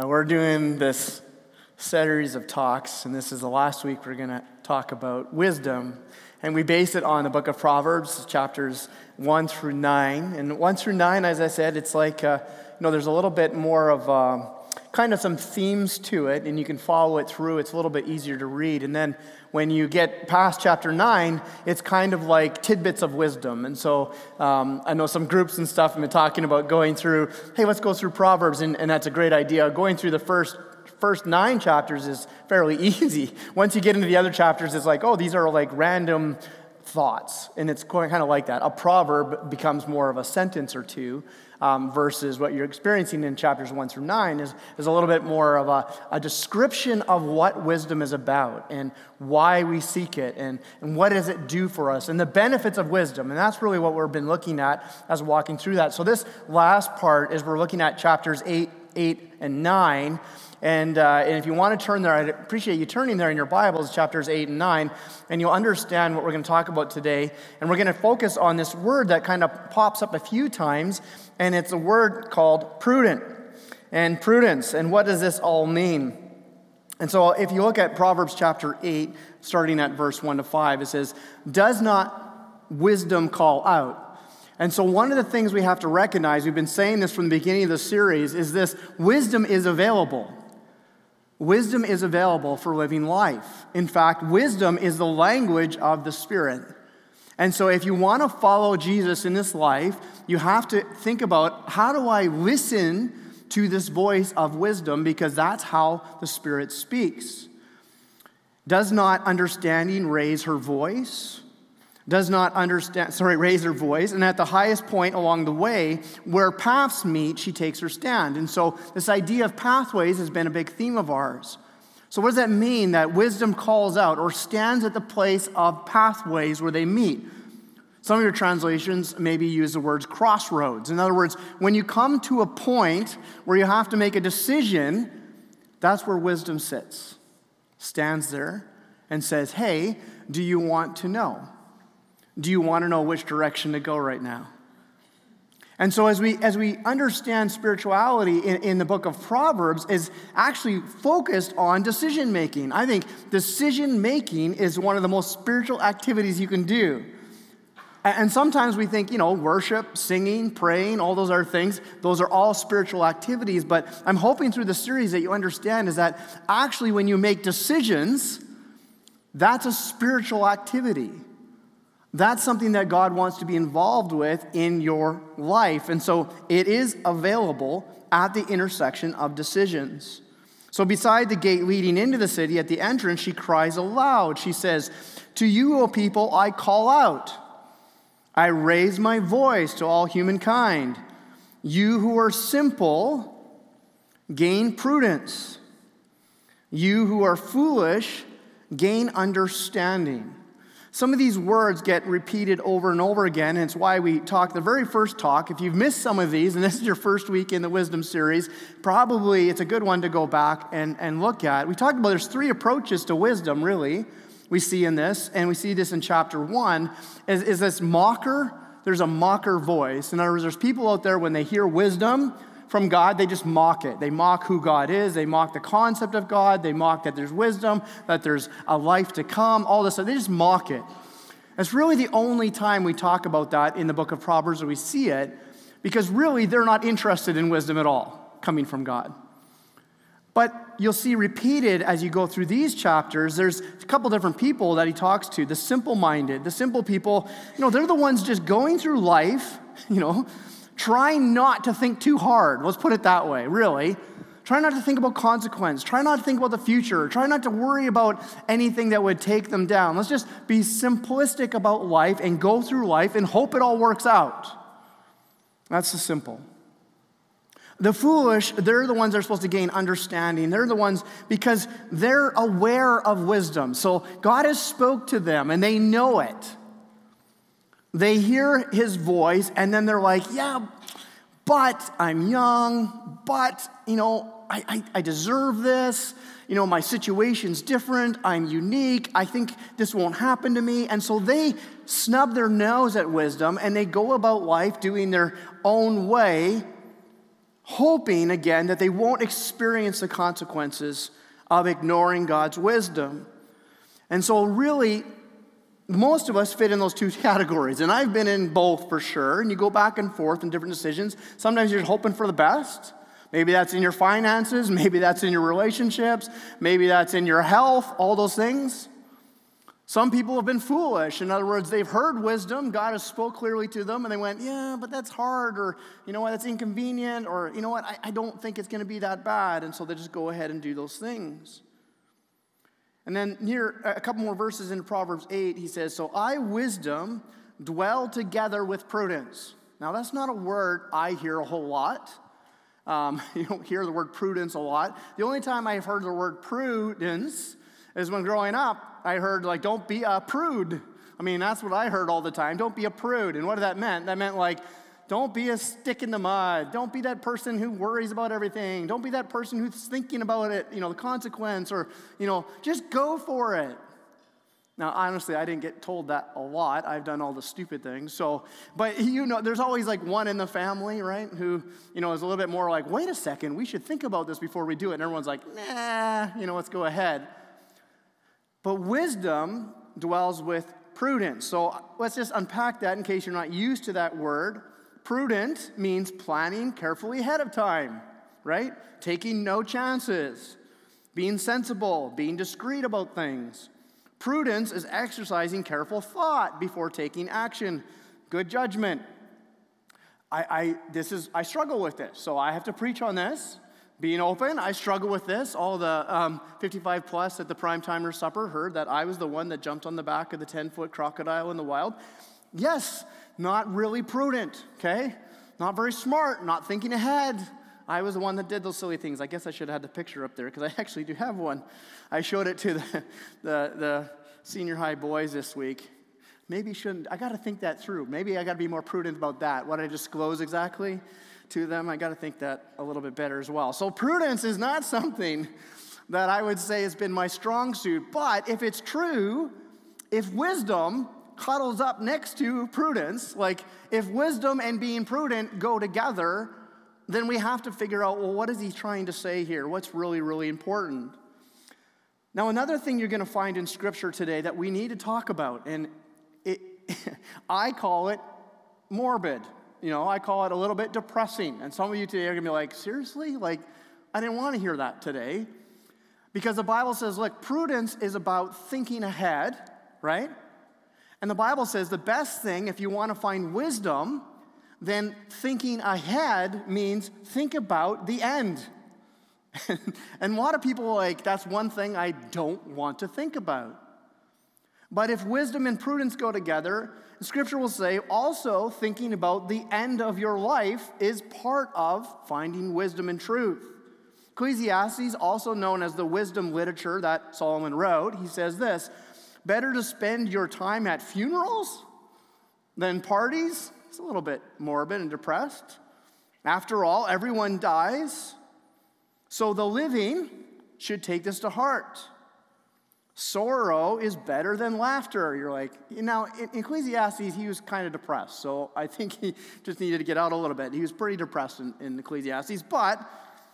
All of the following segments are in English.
Uh, we're doing this series of talks, and this is the last week we're going to talk about wisdom. And we base it on the book of Proverbs, chapters 1 through 9. And 1 through 9, as I said, it's like, uh, you know, there's a little bit more of um, kind of some themes to it, and you can follow it through. It's a little bit easier to read. And then when you get past chapter 9, it's kind of like tidbits of wisdom. And so um, I know some groups and stuff have been talking about going through, hey, let's go through Proverbs, and, and that's a great idea. Going through the first first nine chapters is fairly easy. Once you get into the other chapters, it's like, oh, these are like random thoughts. And it's kind of like that. A proverb becomes more of a sentence or two um, versus what you're experiencing in chapters one through nine is, is a little bit more of a, a description of what wisdom is about and why we seek it and, and what does it do for us and the benefits of wisdom. And that's really what we've been looking at as walking through that. So this last part is we're looking at chapters eight, eight, and nine. And, uh, and if you want to turn there, I'd appreciate you turning there in your Bibles, chapters 8 and 9, and you'll understand what we're going to talk about today. And we're going to focus on this word that kind of pops up a few times, and it's a word called prudent and prudence. And what does this all mean? And so if you look at Proverbs chapter 8, starting at verse 1 to 5, it says, Does not wisdom call out? And so, one of the things we have to recognize, we've been saying this from the beginning of the series, is this wisdom is available. Wisdom is available for living life. In fact, wisdom is the language of the Spirit. And so, if you want to follow Jesus in this life, you have to think about how do I listen to this voice of wisdom because that's how the Spirit speaks. Does not understanding raise her voice? Does not understand, sorry, raise her voice. And at the highest point along the way, where paths meet, she takes her stand. And so, this idea of pathways has been a big theme of ours. So, what does that mean that wisdom calls out or stands at the place of pathways where they meet? Some of your translations maybe use the words crossroads. In other words, when you come to a point where you have to make a decision, that's where wisdom sits, stands there, and says, Hey, do you want to know? Do you want to know which direction to go right now? And so, as we, as we understand spirituality in, in the book of Proverbs, is actually focused on decision making. I think decision making is one of the most spiritual activities you can do. And sometimes we think, you know, worship, singing, praying, all those other things, those are all spiritual activities. But I'm hoping through the series that you understand is that actually, when you make decisions, that's a spiritual activity. That's something that God wants to be involved with in your life. And so it is available at the intersection of decisions. So, beside the gate leading into the city, at the entrance, she cries aloud. She says, To you, O people, I call out. I raise my voice to all humankind. You who are simple, gain prudence. You who are foolish, gain understanding. Some of these words get repeated over and over again, and it's why we talk the very first talk. If you've missed some of these, and this is your first week in the wisdom series, probably it's a good one to go back and, and look at. We talked about there's three approaches to wisdom, really, we see in this, and we see this in chapter one, is, is this mocker. There's a mocker voice. In other words, there's people out there when they hear wisdom, from God, they just mock it. They mock who God is. They mock the concept of God. They mock that there's wisdom, that there's a life to come, all this stuff. They just mock it. That's really the only time we talk about that in the book of Proverbs or we see it, because really they're not interested in wisdom at all coming from God. But you'll see repeated as you go through these chapters, there's a couple different people that he talks to the simple minded, the simple people. You know, they're the ones just going through life, you know, Try not to think too hard. Let's put it that way, really. Try not to think about consequence. Try not to think about the future. Try not to worry about anything that would take them down. Let's just be simplistic about life and go through life and hope it all works out. That's the simple. The foolish, they're the ones that are supposed to gain understanding. They're the ones because they're aware of wisdom. So God has spoke to them and they know it. They hear his voice and then they're like, yeah, but I'm young, but, you know, I, I, I, deserve this. You know, my situation's different. I'm unique. I think this won't happen to me. And so they snub their nose at wisdom and they go about life doing their own way hoping again that they won't experience the consequences of ignoring God's wisdom. And so, really, most of us fit in those two categories. And I've been in both for sure. And you go back and forth in different decisions. Sometimes you're hoping for the best. Maybe that's in your finances. Maybe that's in your relationships. Maybe that's in your health, all those things. Some people have been foolish. In other words, they've heard wisdom, God has spoke clearly to them, and they went, Yeah, but that's hard, or you know what, that's inconvenient, or you know what, I, I don't think it's going to be that bad. And so they just go ahead and do those things. And then near a couple more verses in Proverbs 8, he says, So I, wisdom, dwell together with prudence. Now, that's not a word I hear a whole lot. Um, you don't hear the word prudence a lot. The only time I've heard the word prudence is when growing up, I heard, like, don't be a prude. I mean, that's what I heard all the time. Don't be a prude. And what did that mean? That meant, like, don't be a stick in the mud. Don't be that person who worries about everything. Don't be that person who's thinking about it, you know, the consequence, or, you know, just go for it. Now, honestly, I didn't get told that a lot. I've done all the stupid things. So, but you know, there's always like one in the family, right, who, you know, is a little bit more like, wait a second, we should think about this before we do it. And everyone's like, nah, you know, let's go ahead. But wisdom dwells with prudence. So let's just unpack that in case you're not used to that word. Prudent means planning carefully ahead of time, right? Taking no chances, being sensible, being discreet about things. Prudence is exercising careful thought before taking action, good judgment. I, I, this is, I struggle with this, so I have to preach on this. Being open, I struggle with this. All the um, 55 plus at the prime timer supper heard that I was the one that jumped on the back of the 10 foot crocodile in the wild. Yes, not really prudent, okay? Not very smart, not thinking ahead. I was the one that did those silly things. I guess I should have had the picture up there because I actually do have one. I showed it to the, the, the senior high boys this week. Maybe shouldn't, I got to think that through. Maybe I got to be more prudent about that. What I disclose exactly to them, I got to think that a little bit better as well. So, prudence is not something that I would say has been my strong suit. But if it's true, if wisdom cuddles up next to prudence. Like, if wisdom and being prudent go together, then we have to figure out well, what is he trying to say here? What's really, really important? Now, another thing you're going to find in Scripture today that we need to talk about, and it, I call it morbid. You know, I call it a little bit depressing. And some of you today are going to be like, seriously? Like, I didn't want to hear that today. Because the Bible says, look, prudence is about thinking ahead, right? And the Bible says the best thing, if you want to find wisdom, then thinking ahead means think about the end. and a lot of people like, that's one thing I don't want to think about. But if wisdom and prudence go together, scripture will say also thinking about the end of your life is part of finding wisdom and truth. Ecclesiastes, also known as the wisdom literature that Solomon wrote, he says this better to spend your time at funerals than parties? It's a little bit morbid and depressed. After all, everyone dies. So the living should take this to heart. Sorrow is better than laughter. You're like, you know, in Ecclesiastes, he was kind of depressed. So I think he just needed to get out a little bit. He was pretty depressed in, in Ecclesiastes. But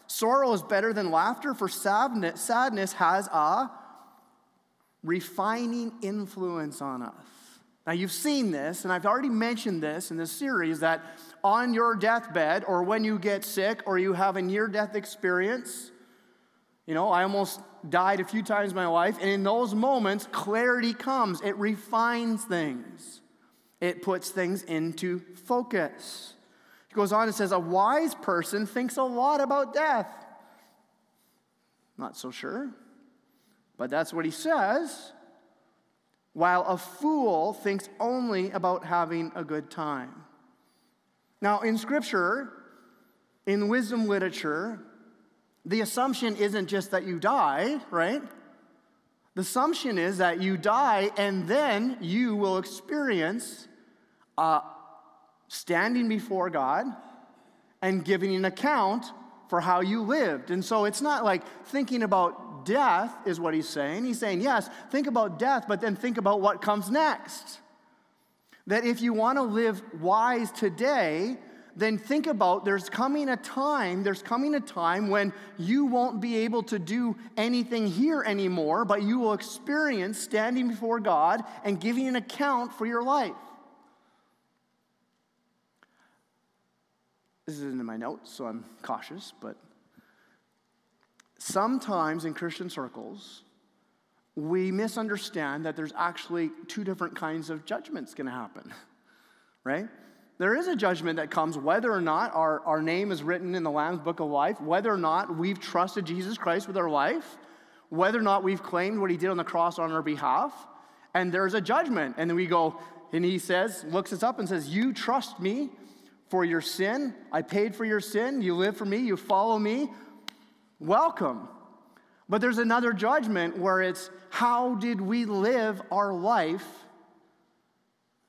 sorrow is better than laughter, for sadness, sadness has a refining influence on us. Now, you've seen this, and I've already mentioned this in this series that on your deathbed, or when you get sick, or you have a near death experience, you know, I almost died a few times in my life, and in those moments, clarity comes. It refines things, it puts things into focus. He goes on and says, A wise person thinks a lot about death. Not so sure. But that's what he says, while a fool thinks only about having a good time. Now, in Scripture, in wisdom literature, the assumption isn't just that you die, right? The assumption is that you die and then you will experience uh, standing before God and giving an account for how you lived. And so it's not like thinking about death, is what he's saying. He's saying, yes, think about death, but then think about what comes next. That if you want to live wise today, then think about there's coming a time, there's coming a time when you won't be able to do anything here anymore, but you will experience standing before God and giving an account for your life. This isn't in my notes, so I'm cautious, but sometimes in Christian circles, we misunderstand that there's actually two different kinds of judgments going to happen, right? There is a judgment that comes whether or not our, our name is written in the Lamb's Book of Life, whether or not we've trusted Jesus Christ with our life, whether or not we've claimed what he did on the cross on our behalf. And there's a judgment. And then we go, and he says, looks us up and says, You trust me for your sin. I paid for your sin. You live for me. You follow me. Welcome. But there's another judgment where it's how did we live our life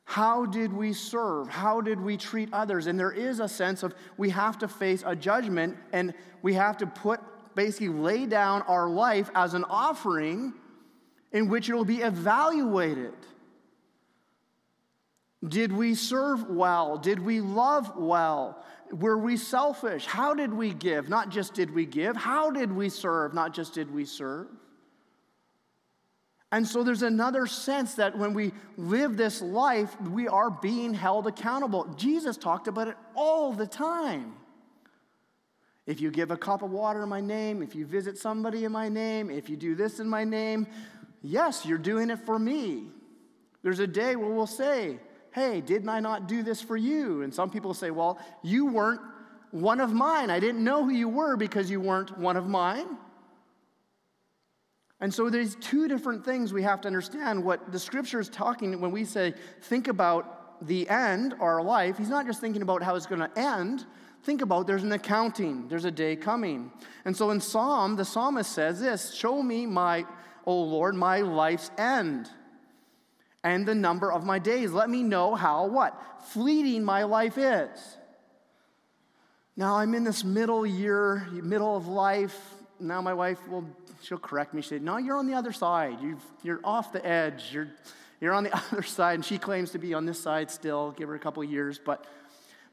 how did we serve? How did we treat others? And there is a sense of we have to face a judgment and we have to put, basically, lay down our life as an offering in which it will be evaluated. Did we serve well? Did we love well? Were we selfish? How did we give? Not just did we give, how did we serve? Not just did we serve. And so there's another sense that when we live this life, we are being held accountable. Jesus talked about it all the time. If you give a cup of water in my name, if you visit somebody in my name, if you do this in my name, yes, you're doing it for me. There's a day where we'll say, Hey, didn't I not do this for you? And some people say, Well, you weren't one of mine. I didn't know who you were because you weren't one of mine. And so there's two different things we have to understand. What the scripture is talking when we say think about the end, our life, he's not just thinking about how it's going to end. Think about there's an accounting, there's a day coming. And so in Psalm, the psalmist says this Show me my, O Lord, my life's end and the number of my days. Let me know how what? Fleeting my life is. Now I'm in this middle year, middle of life. Now my wife will she'll correct me. She said, No, you're on the other side. you you're off the edge. You're, you're on the other side. And she claims to be on this side still. Give her a couple years. But,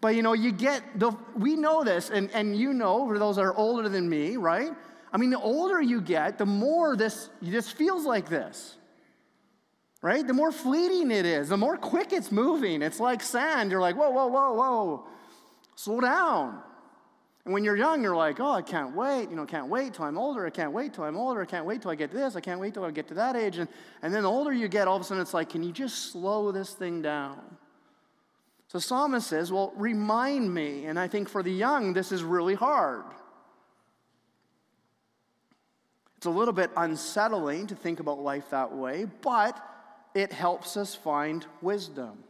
but you know, you get, the, we know this, and, and you know, for those that are older than me, right? I mean, the older you get, the more this, this feels like this. Right? The more fleeting it is, the more quick it's moving. It's like sand. You're like, whoa, whoa, whoa, whoa. Slow down. And when you're young, you're like, oh, I can't wait, you know, can't wait till I'm older, I can't wait till I'm older, I can't wait till I get this, I can't wait till I get to that age. And, and then the older you get, all of a sudden it's like, can you just slow this thing down? So psalmist says, well, remind me. And I think for the young, this is really hard. It's a little bit unsettling to think about life that way, but it helps us find wisdom.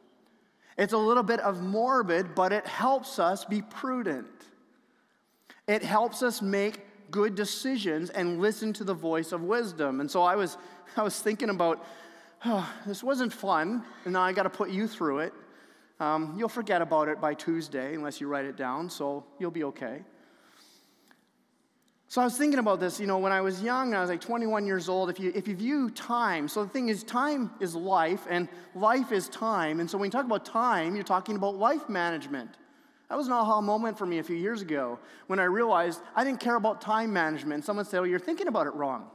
It's a little bit of morbid, but it helps us be prudent. It helps us make good decisions and listen to the voice of wisdom. And so I was, I was thinking about, oh, this wasn't fun, and now I got to put you through it. Um, you'll forget about it by Tuesday unless you write it down, so you'll be okay. So I was thinking about this, you know, when I was young, I was like 21 years old. If you, if you view time, so the thing is, time is life, and life is time. And so when you talk about time, you're talking about life management. That was an aha moment for me a few years ago when I realized I didn't care about time management. Someone said, Well, you're thinking about it wrong.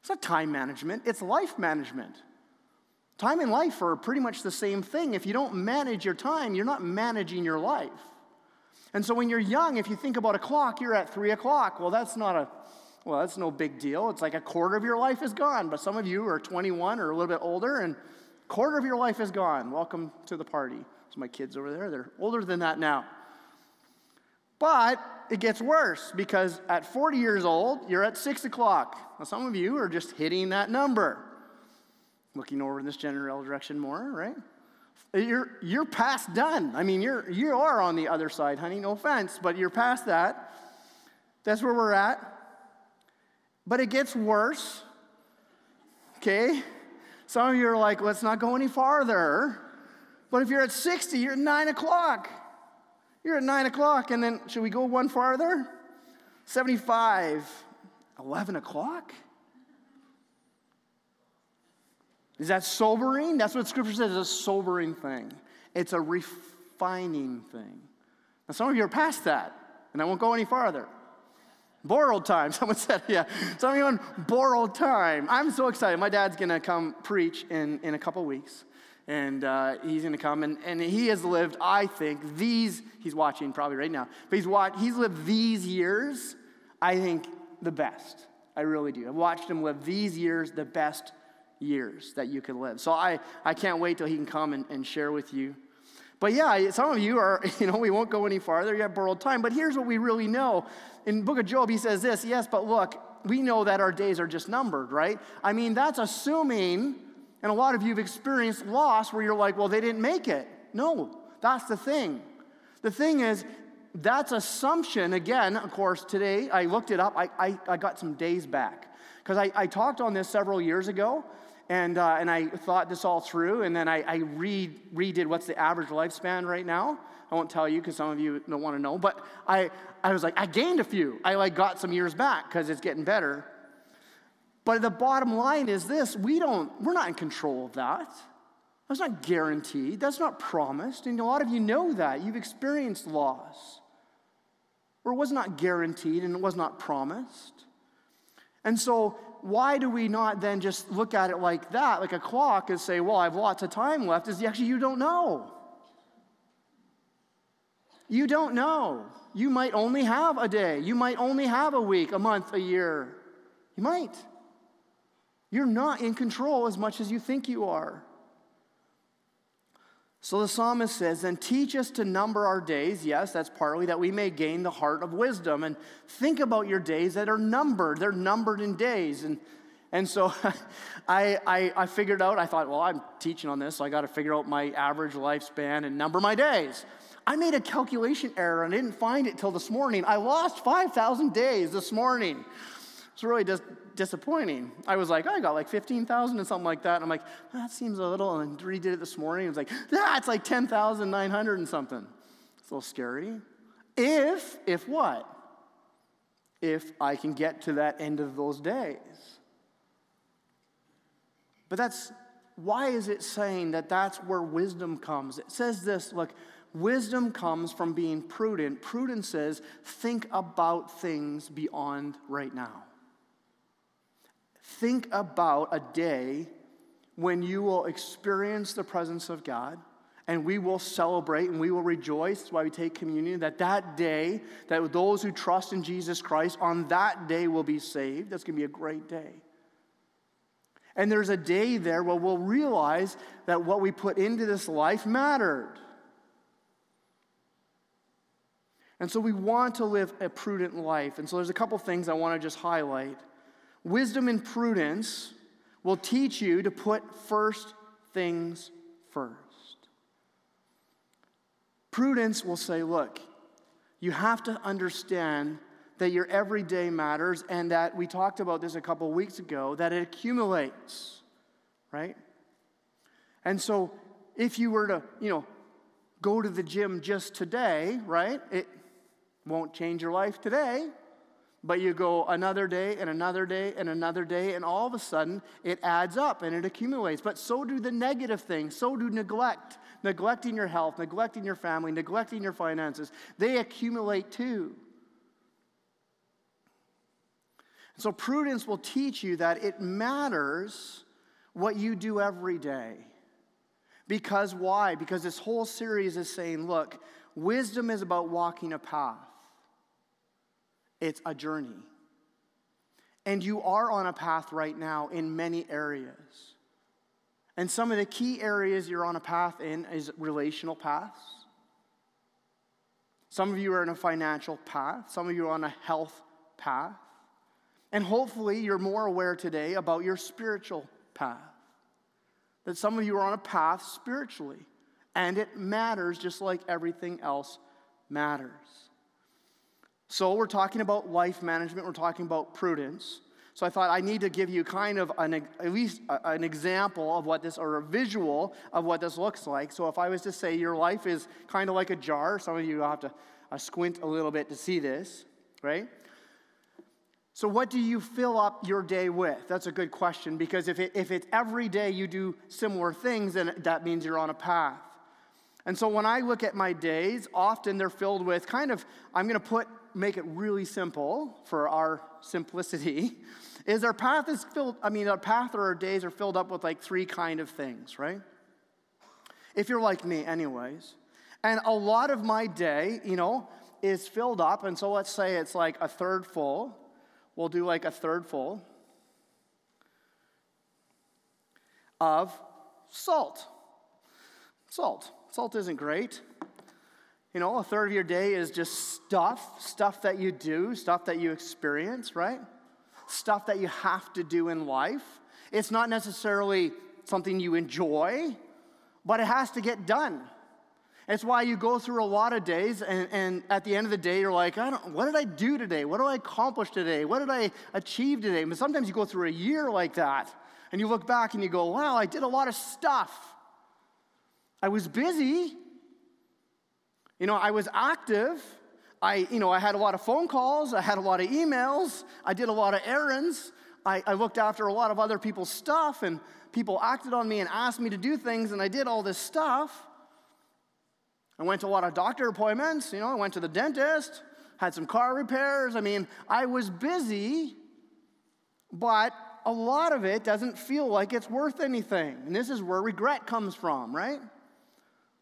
It's not time management, it's life management. Time and life are pretty much the same thing. If you don't manage your time, you're not managing your life. And so when you're young, if you think about a clock, you're at three o'clock. Well, that's not a well, that's no big deal. It's like a quarter of your life is gone. But some of you are 21 or a little bit older, and quarter of your life is gone. Welcome to the party So my kids over there. They're older than that now. But it gets worse because at 40 years old, you're at 6 o'clock. Now, some of you are just hitting that number. Looking over in this general direction more, right? You're, you're past done. I mean, you're, you are on the other side, honey, no offense, but you're past that. That's where we're at. But it gets worse, okay? Some of you are like, let's not go any farther. But if you're at 60, you're at 9 o'clock. You're at 9 o'clock, and then should we go one farther? 75, 11 o'clock? Is that sobering? That's what Scripture says is a sobering thing. It's a refining thing. Now, some of you are past that, and I won't go any farther. Borrowed time. Someone said, yeah. Some of you on borrowed time. I'm so excited. My dad's going to come preach in, in a couple weeks. And uh, he's going to come. And, and he has lived, I think, these, he's watching probably right now, but he's, watched, he's lived these years, I think, the best. I really do. I've watched him live these years, the best years that you could live. So I, I can't wait till he can come and, and share with you but yeah, some of you are, you know, we won't go any farther. You have borrowed time. But here's what we really know. In book of Job, he says this, yes, but look, we know that our days are just numbered, right? I mean, that's assuming, and a lot of you have experienced loss where you're like, well, they didn't make it. No, that's the thing. The thing is, that's assumption. Again, of course, today I looked it up. I, I, I got some days back. Because I, I talked on this several years ago, and, uh, and I thought this all through, and then I, I re- redid what's the average lifespan right now. I won't tell you because some of you don't want to know, but I, I was like, I gained a few. I like got some years back because it's getting better. But the bottom line is this we don't, we're not in control of that. That's not guaranteed. That's not promised. And a lot of you know that. You've experienced loss. Or it was not guaranteed and it was not promised. And so why do we not then just look at it like that, like a clock, and say, well, I have lots of time left? Is actually, you don't know. You don't know. You might only have a day. You might only have a week, a month, a year. You might. You're not in control as much as you think you are. So the psalmist says, Then teach us to number our days. Yes, that's partly that we may gain the heart of wisdom. And think about your days that are numbered. They're numbered in days. And, and so I, I, I figured out, I thought, well, I'm teaching on this, so I got to figure out my average lifespan and number my days. I made a calculation error and I didn't find it till this morning. I lost 5,000 days this morning. It's really just disappointing. I was like, oh, I got like 15,000 and something like that. And I'm like, that seems a little. And redid it this morning. It was like, that's like 10,900 and something. It's a little scary. If, if what? If I can get to that end of those days. But that's, why is it saying that that's where wisdom comes? It says this look, wisdom comes from being prudent. Prudence says, think about things beyond right now. Think about a day when you will experience the presence of God and we will celebrate and we will rejoice. Why we take communion. That that day, that those who trust in Jesus Christ on that day will be saved. That's going to be a great day. And there's a day there where we'll realize that what we put into this life mattered. And so we want to live a prudent life. And so there's a couple things I want to just highlight. Wisdom and prudence will teach you to put first things first. Prudence will say, look, you have to understand that your everyday matters and that we talked about this a couple weeks ago, that it accumulates, right? And so if you were to, you know, go to the gym just today, right? It won't change your life today, but you go another day and another day and another day, and all of a sudden it adds up and it accumulates. But so do the negative things. So do neglect, neglecting your health, neglecting your family, neglecting your finances. They accumulate too. So prudence will teach you that it matters what you do every day. Because why? Because this whole series is saying, look, wisdom is about walking a path. It's a journey. And you are on a path right now in many areas. And some of the key areas you're on a path in is relational paths. Some of you are in a financial path. Some of you are on a health path. And hopefully, you're more aware today about your spiritual path. That some of you are on a path spiritually, and it matters just like everything else matters. So, we're talking about life management, we're talking about prudence. So, I thought I need to give you kind of an, at least an example of what this, or a visual of what this looks like. So, if I was to say your life is kind of like a jar, some of you have to uh, squint a little bit to see this, right? So, what do you fill up your day with? That's a good question because if, it, if it's every day you do similar things, then that means you're on a path. And so when I look at my days, often they're filled with kind of, I'm going to put, make it really simple for our simplicity, is our path is filled, I mean, our path or our days are filled up with like three kind of things, right? If you're like me, anyways. And a lot of my day, you know, is filled up. And so let's say it's like a third full. We'll do like a third full of salt. Salt. Salt isn't great. You know, a third of your day is just stuff, stuff that you do, stuff that you experience, right? Stuff that you have to do in life. It's not necessarily something you enjoy, but it has to get done. It's why you go through a lot of days, and, and, at the end of the day, you're like, I don't, what did I do today? What did I accomplish today? What did I achieve today? But sometimes you go through a year like that, and you look back and you go, wow, I did a lot of stuff. I was busy. You know, I was active. I, you know, I had a lot of phone calls. I had a lot of emails. I did a lot of errands. I, I looked after a lot of other people's stuff, and people acted on me and asked me to do things, and I did all this stuff. I went to a lot of doctor appointments. You know, I went to the dentist, had some car repairs. I mean, I was busy, but a lot of it doesn't feel like it's worth anything. And this is where regret comes from, right?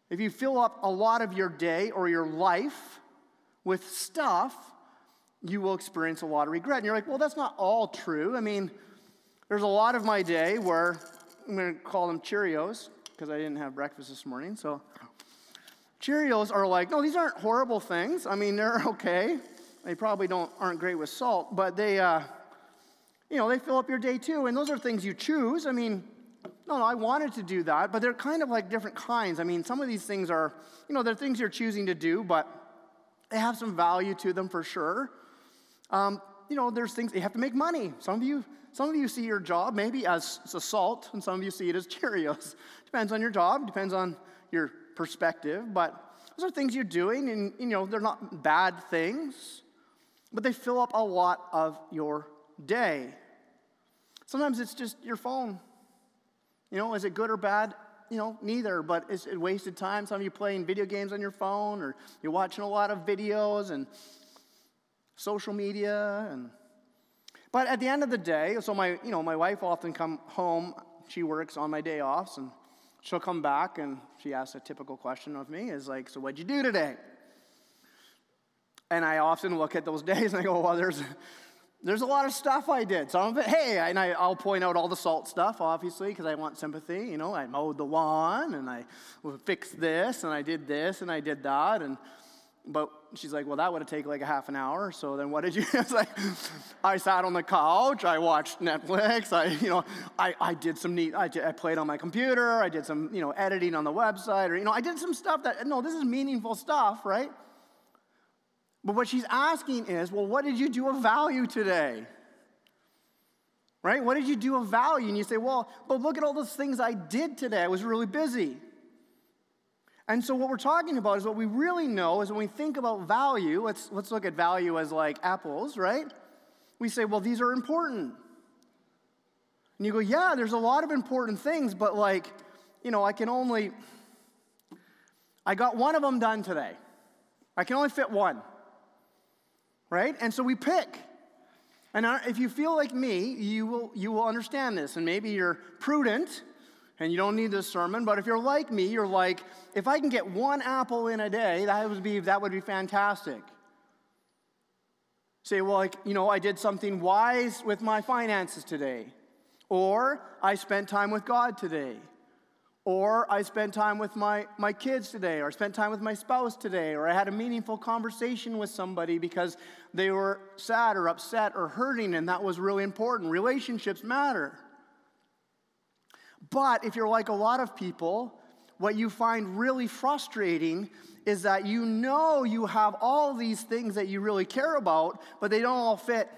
If you fill up a lot of your day or your life with stuff, you will experience a lot of regret. And you're like, well, that's not all true. I mean, there's a lot of my day where I'm going to call them Cheerios because I didn't have breakfast this morning. So, Cheerios are like, no, these aren't horrible things. I mean, they're okay. They probably don't aren't great with salt, but they, uh, you know, they fill up your day too. And those are things you choose. I mean, no, I wanted to do that, but they're kind of like different kinds. I mean, some of these things are, you know, they're things you're choosing to do, but they have some value to them for sure. Um, you know, there's things you have to make money. Some of you, some of you see your job maybe as salt, and some of you see it as Cheerios. depends on your job, depends on your perspective, but those are things you're doing, and you know, they're not bad things, but they fill up a lot of your day. Sometimes it's just your phone. You know, is it good or bad? You know, neither, but is it wasted time? Some of you playing video games on your phone, or you're watching a lot of videos and social media and but at the end of the day, so my, you know, my wife often come home, she works on my day offs, and she'll come back and she asks a typical question of me is like, so what'd you do today? And I often look at those days and I go, well, there's there's a lot of stuff I did. Some of it, hey, and I, will point out all the salt stuff, obviously, because I want sympathy. You know, I mowed the lawn and I fixed this and I did this and I did that. And but she's like, well, that would have taken like a half an hour. So then what did you? It's like, I sat on the couch, I watched Netflix, I, you know, I, I did some neat, I, did, I played on my computer, I did some, you know, editing on the website, or, you know, I did some stuff that, no, this is meaningful stuff, right? But what she's asking is, well, what did you do of value today? Right? What did you do of value? And you say, well, but look at all those things I did today. I was really busy. And so, what we're talking about is what we really know is when we think about value, let's, let's look at value as like apples, right? We say, well, these are important. And you go, yeah, there's a lot of important things, but like, you know, I can only, I got one of them done today. I can only fit one right? And so we pick. And if you feel like me, you will, you will understand this. And maybe you're prudent and you don't need this sermon, but if you're like me, you're like, if I can get one apple in a day, that would be, that would be fantastic. Say, well, like, you know, I did something wise with my finances today. Or I spent time with God today. Or I spent time with my, my kids today, or I spent time with my spouse today, or I had a meaningful conversation with somebody because they were sad or upset or hurting, and that was really important. Relationships matter. But if you're like a lot of people, what you find really frustrating is that you know you have all these things that you really care about, but they don't all fit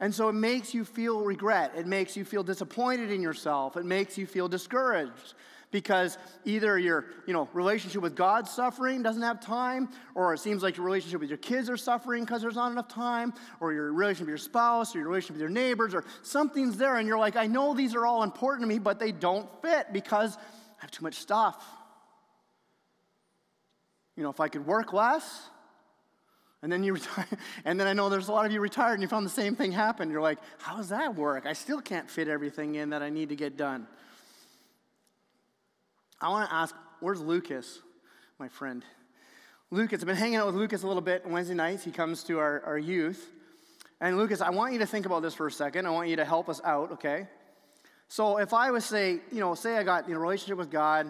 and so it makes you feel regret. It makes you feel disappointed in yourself. It makes you feel discouraged because either your you know, relationship with God's suffering, doesn't have time, or it seems like your relationship with your kids are suffering because there's not enough time, or your relationship with your spouse, or your relationship with your neighbors, or something's there, and you're like, I know these are all important to me, but they don't fit because I have too much stuff. You know, if I could work less, and then you retire, and then I know there's a lot of you retired and you found the same thing happen. You're like, how does that work? I still can't fit everything in that I need to get done. I want to ask, where's Lucas, my friend? Lucas, I've been hanging out with Lucas a little bit on Wednesday nights. He comes to our, our youth. And Lucas, I want you to think about this for a second. I want you to help us out, okay? So if I was say, you know, say I got know relationship with God,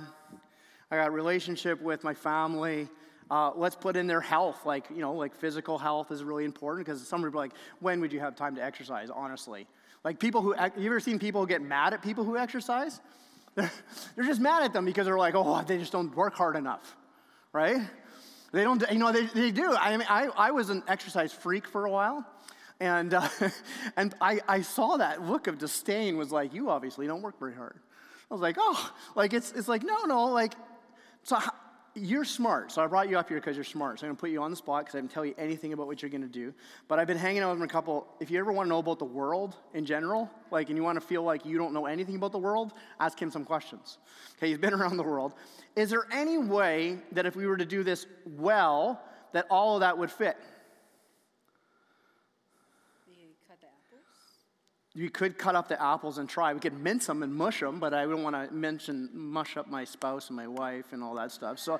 I got relationship with my family. Uh, let's put in their health, like you know, like physical health is really important because some people are like, when would you have time to exercise? Honestly, like people who you ever seen people get mad at people who exercise? They're, they're just mad at them because they're like, oh, they just don't work hard enough, right? They don't, you know, they, they do. I mean, I, I was an exercise freak for a while. And, uh, and I, I saw that look of disdain was like, you obviously don't work very hard. I was like, oh, like it's, it's like, no, no, like, so you're smart. So I brought you up here because you're smart. So I'm going to put you on the spot because I didn't tell you anything about what you're going to do. But I've been hanging out with a couple. If you ever want to know about the world in general, like, and you want to feel like you don't know anything about the world, ask him some questions. Okay, he's been around the world. Is there any way that if we were to do this well, that all of that would fit? You could cut up the apples and try. We could mince them and mush them, but I don't want to mention mush up my spouse and my wife and all that stuff. So,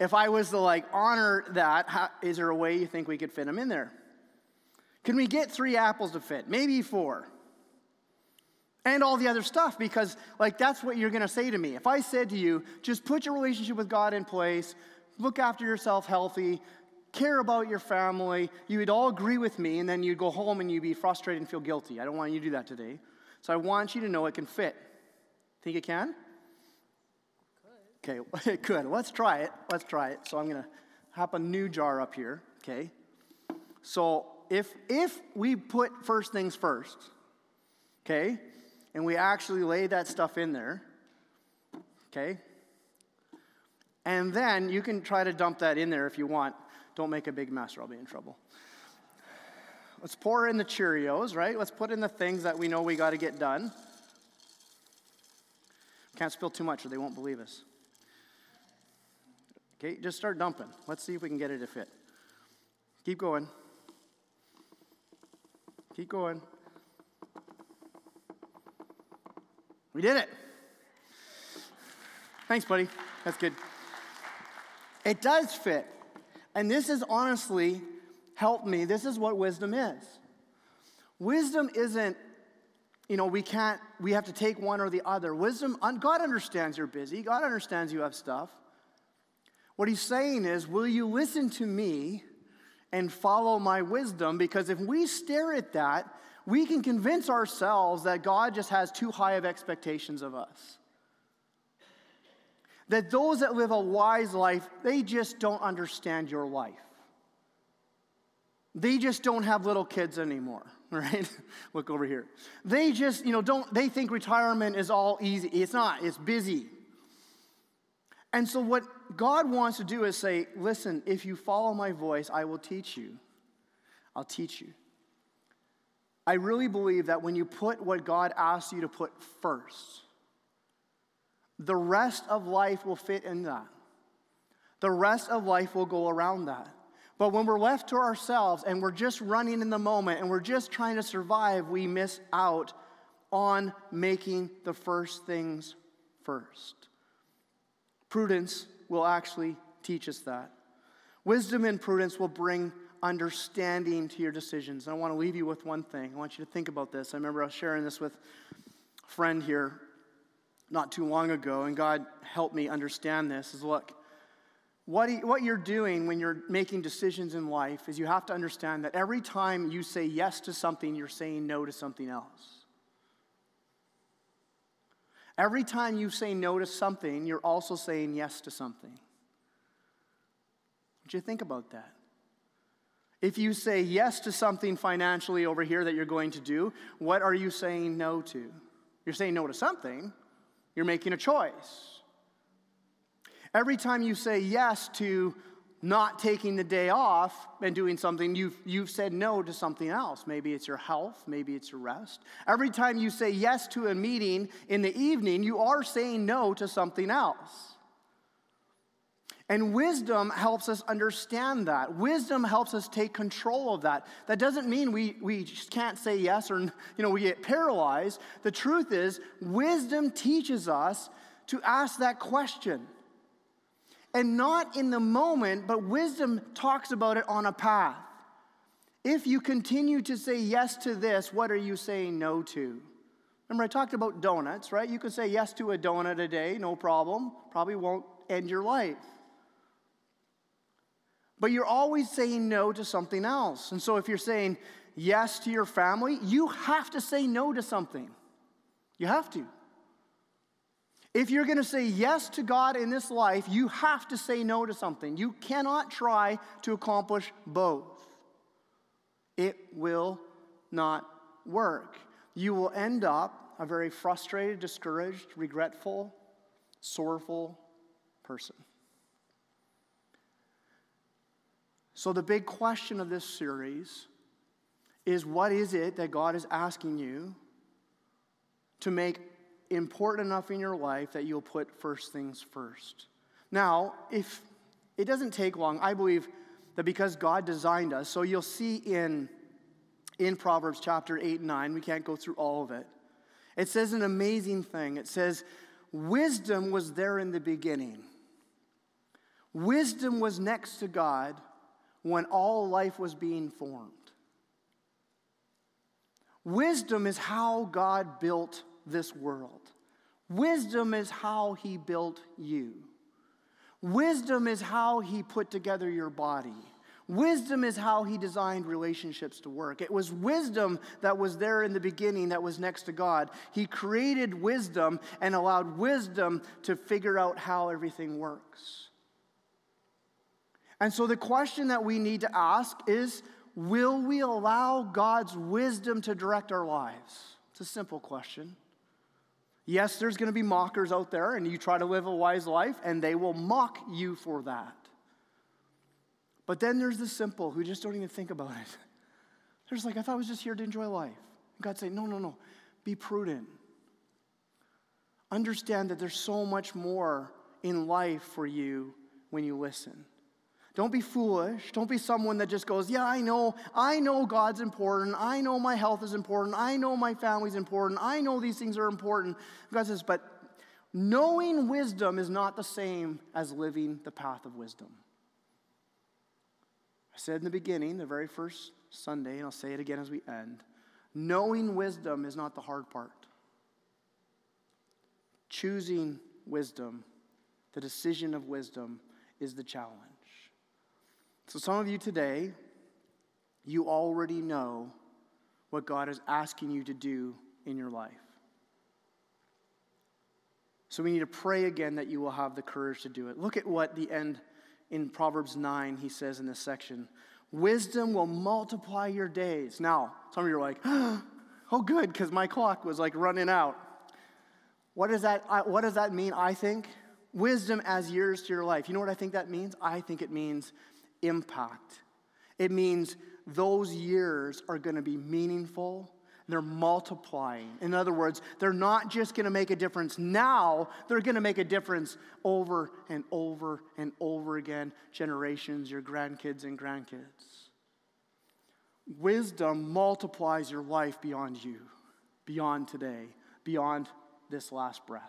if I was to like honor that, how, is there a way you think we could fit them in there? Can we get three apples to fit? Maybe four. And all the other stuff, because like that's what you're going to say to me. If I said to you, just put your relationship with God in place, look after yourself healthy, care about your family, you would all agree with me, and then you'd go home and you'd be frustrated and feel guilty. I don't want you to do that today. So I want you to know it can fit. Think it can? Okay, it could. Let's try it. Let's try it. So I'm going to hop a new jar up here. Okay. So if if we put first things first, okay, and we actually lay that stuff in there, okay, and then you can try to dump that in there if you want. Don't make a big mess or I'll be in trouble. Let's pour in the Cheerios, right? Let's put in the things that we know we got to get done. Can't spill too much or they won't believe us. Okay, just start dumping. Let's see if we can get it to fit. Keep going. Keep going. We did it. Thanks, buddy. That's good. It does fit. And this has honestly helped me. This is what wisdom is. Wisdom isn't, you know, we can't, we have to take one or the other. Wisdom, God understands you're busy, God understands you have stuff. What he's saying is, will you listen to me and follow my wisdom? Because if we stare at that, we can convince ourselves that God just has too high of expectations of us. That those that live a wise life, they just don't understand your life. They just don't have little kids anymore, right? Look over here. They just, you know, don't, they think retirement is all easy. It's not, it's busy. And so, what God wants to do is say, listen, if you follow my voice, I will teach you. I'll teach you. I really believe that when you put what God asks you to put first, the rest of life will fit in that. The rest of life will go around that. But when we're left to ourselves and we're just running in the moment and we're just trying to survive, we miss out on making the first things first. Prudence will actually teach us that. Wisdom and prudence will bring understanding to your decisions. And I want to leave you with one thing. I want you to think about this. I remember I was sharing this with a friend here not too long ago, and God helped me understand this is look, what, he, what you're doing when you're making decisions in life is you have to understand that every time you say yes to something, you're saying no to something else. Every time you say no to something, you're also saying yes to something. Would you think about that? If you say yes to something financially over here that you're going to do, what are you saying no to? You're saying no to something, you're making a choice. Every time you say yes to not taking the day off and doing something, you've, you've said no to something else. Maybe it's your health, maybe it's your rest. Every time you say yes to a meeting in the evening, you are saying no to something else. And wisdom helps us understand that. Wisdom helps us take control of that. That doesn't mean we, we just can't say yes or, you know, we get paralyzed. The truth is, wisdom teaches us to ask that question. And not in the moment, but wisdom talks about it on a path. If you continue to say yes to this, what are you saying no to? Remember, I talked about donuts, right? You could say yes to a donut a day, no problem. Probably won't end your life. But you're always saying no to something else. And so if you're saying yes to your family, you have to say no to something. You have to. If you're going to say yes to God in this life, you have to say no to something. You cannot try to accomplish both. It will not work. You will end up a very frustrated, discouraged, regretful, sorrowful person. So, the big question of this series is what is it that God is asking you to make important enough in your life that you'll put first things first? Now, if it doesn't take long, I believe that because God designed us, so you'll see in, in Proverbs chapter 8 and 9, we can't go through all of it. It says an amazing thing. It says, Wisdom was there in the beginning. Wisdom was next to God when all life was being formed. Wisdom is how God built this world. Wisdom is how He built you. Wisdom is how He put together your body. Wisdom is how He designed relationships to work. It was wisdom that was there in the beginning that was next to God. He created wisdom and allowed wisdom to figure out how everything works. And so the question that we need to ask is will we allow God's wisdom to direct our lives? It's a simple question. Yes, there's going to be mockers out there, and you try to live a wise life, and they will mock you for that. But then there's the simple who just don't even think about it. There's like, I thought I was just here to enjoy life. God say, no, no, no. Be prudent. Understand that there's so much more in life for you when you listen. Don't be foolish. Don't be someone that just goes, Yeah, I know, I know God's important. I know my health is important. I know my family's important. I know these things are important. God says, But knowing wisdom is not the same as living the path of wisdom. I said in the beginning, the very first Sunday, and I'll say it again as we end knowing wisdom is not the hard part. Choosing wisdom, the decision of wisdom, is the challenge. So, some of you today, you already know what God is asking you to do in your life. So, we need to pray again that you will have the courage to do it. Look at what the end in Proverbs 9 he says in this section Wisdom will multiply your days. Now, some of you are like, oh, good, because my clock was like running out. What does, that, what does that mean, I think? Wisdom as years to your life. You know what I think that means? I think it means impact. It means those years are going to be meaningful. They're multiplying. In other words, they're not just going to make a difference now, they're going to make a difference over and over and over again, generations, your grandkids and grandkids. Wisdom multiplies your life beyond you, beyond today, beyond this last breath.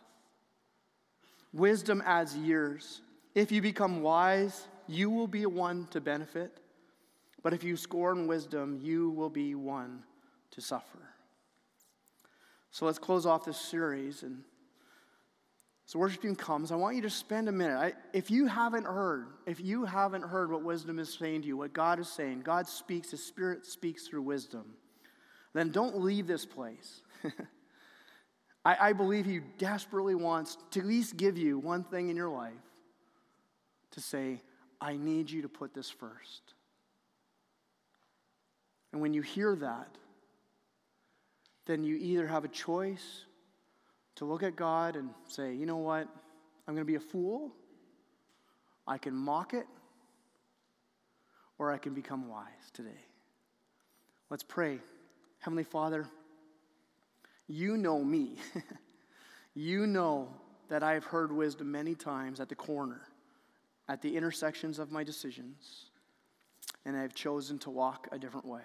Wisdom adds years. If you become wise, you will be one to benefit, but if you scorn wisdom, you will be one to suffer. So let's close off this series. And so worship team comes. I want you to spend a minute. I, if you haven't heard, if you haven't heard what wisdom is saying to you, what God is saying, God speaks, His Spirit speaks through wisdom, then don't leave this place. I, I believe He desperately wants to at least give you one thing in your life to say, I need you to put this first. And when you hear that, then you either have a choice to look at God and say, you know what, I'm going to be a fool, I can mock it, or I can become wise today. Let's pray. Heavenly Father, you know me. you know that I have heard wisdom many times at the corner at the intersections of my decisions, and I've chosen to walk a different way.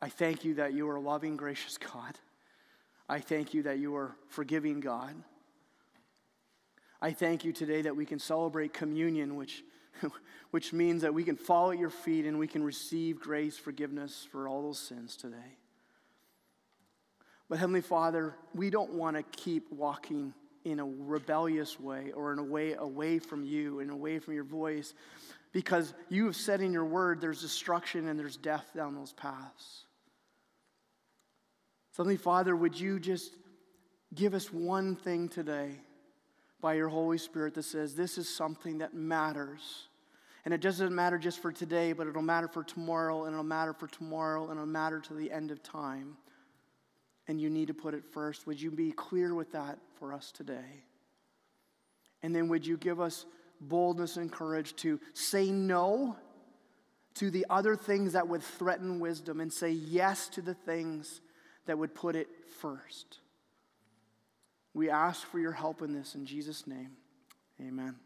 I thank you that you are a loving, gracious God. I thank you that you are forgiving God. I thank you today that we can celebrate communion, which, which means that we can fall at your feet and we can receive grace, forgiveness for all those sins today. But Heavenly Father, we don't want to keep walking in a rebellious way or in a way away from you and away from your voice because you have said in your word there's destruction and there's death down those paths. Heavenly Father, would you just give us one thing today by your Holy Spirit that says this is something that matters. And it doesn't matter just for today, but it'll matter for tomorrow, and it'll matter for tomorrow, and it'll matter to the end of time. And you need to put it first. Would you be clear with that for us today? And then would you give us boldness and courage to say no to the other things that would threaten wisdom and say yes to the things that would put it first? We ask for your help in this in Jesus' name. Amen.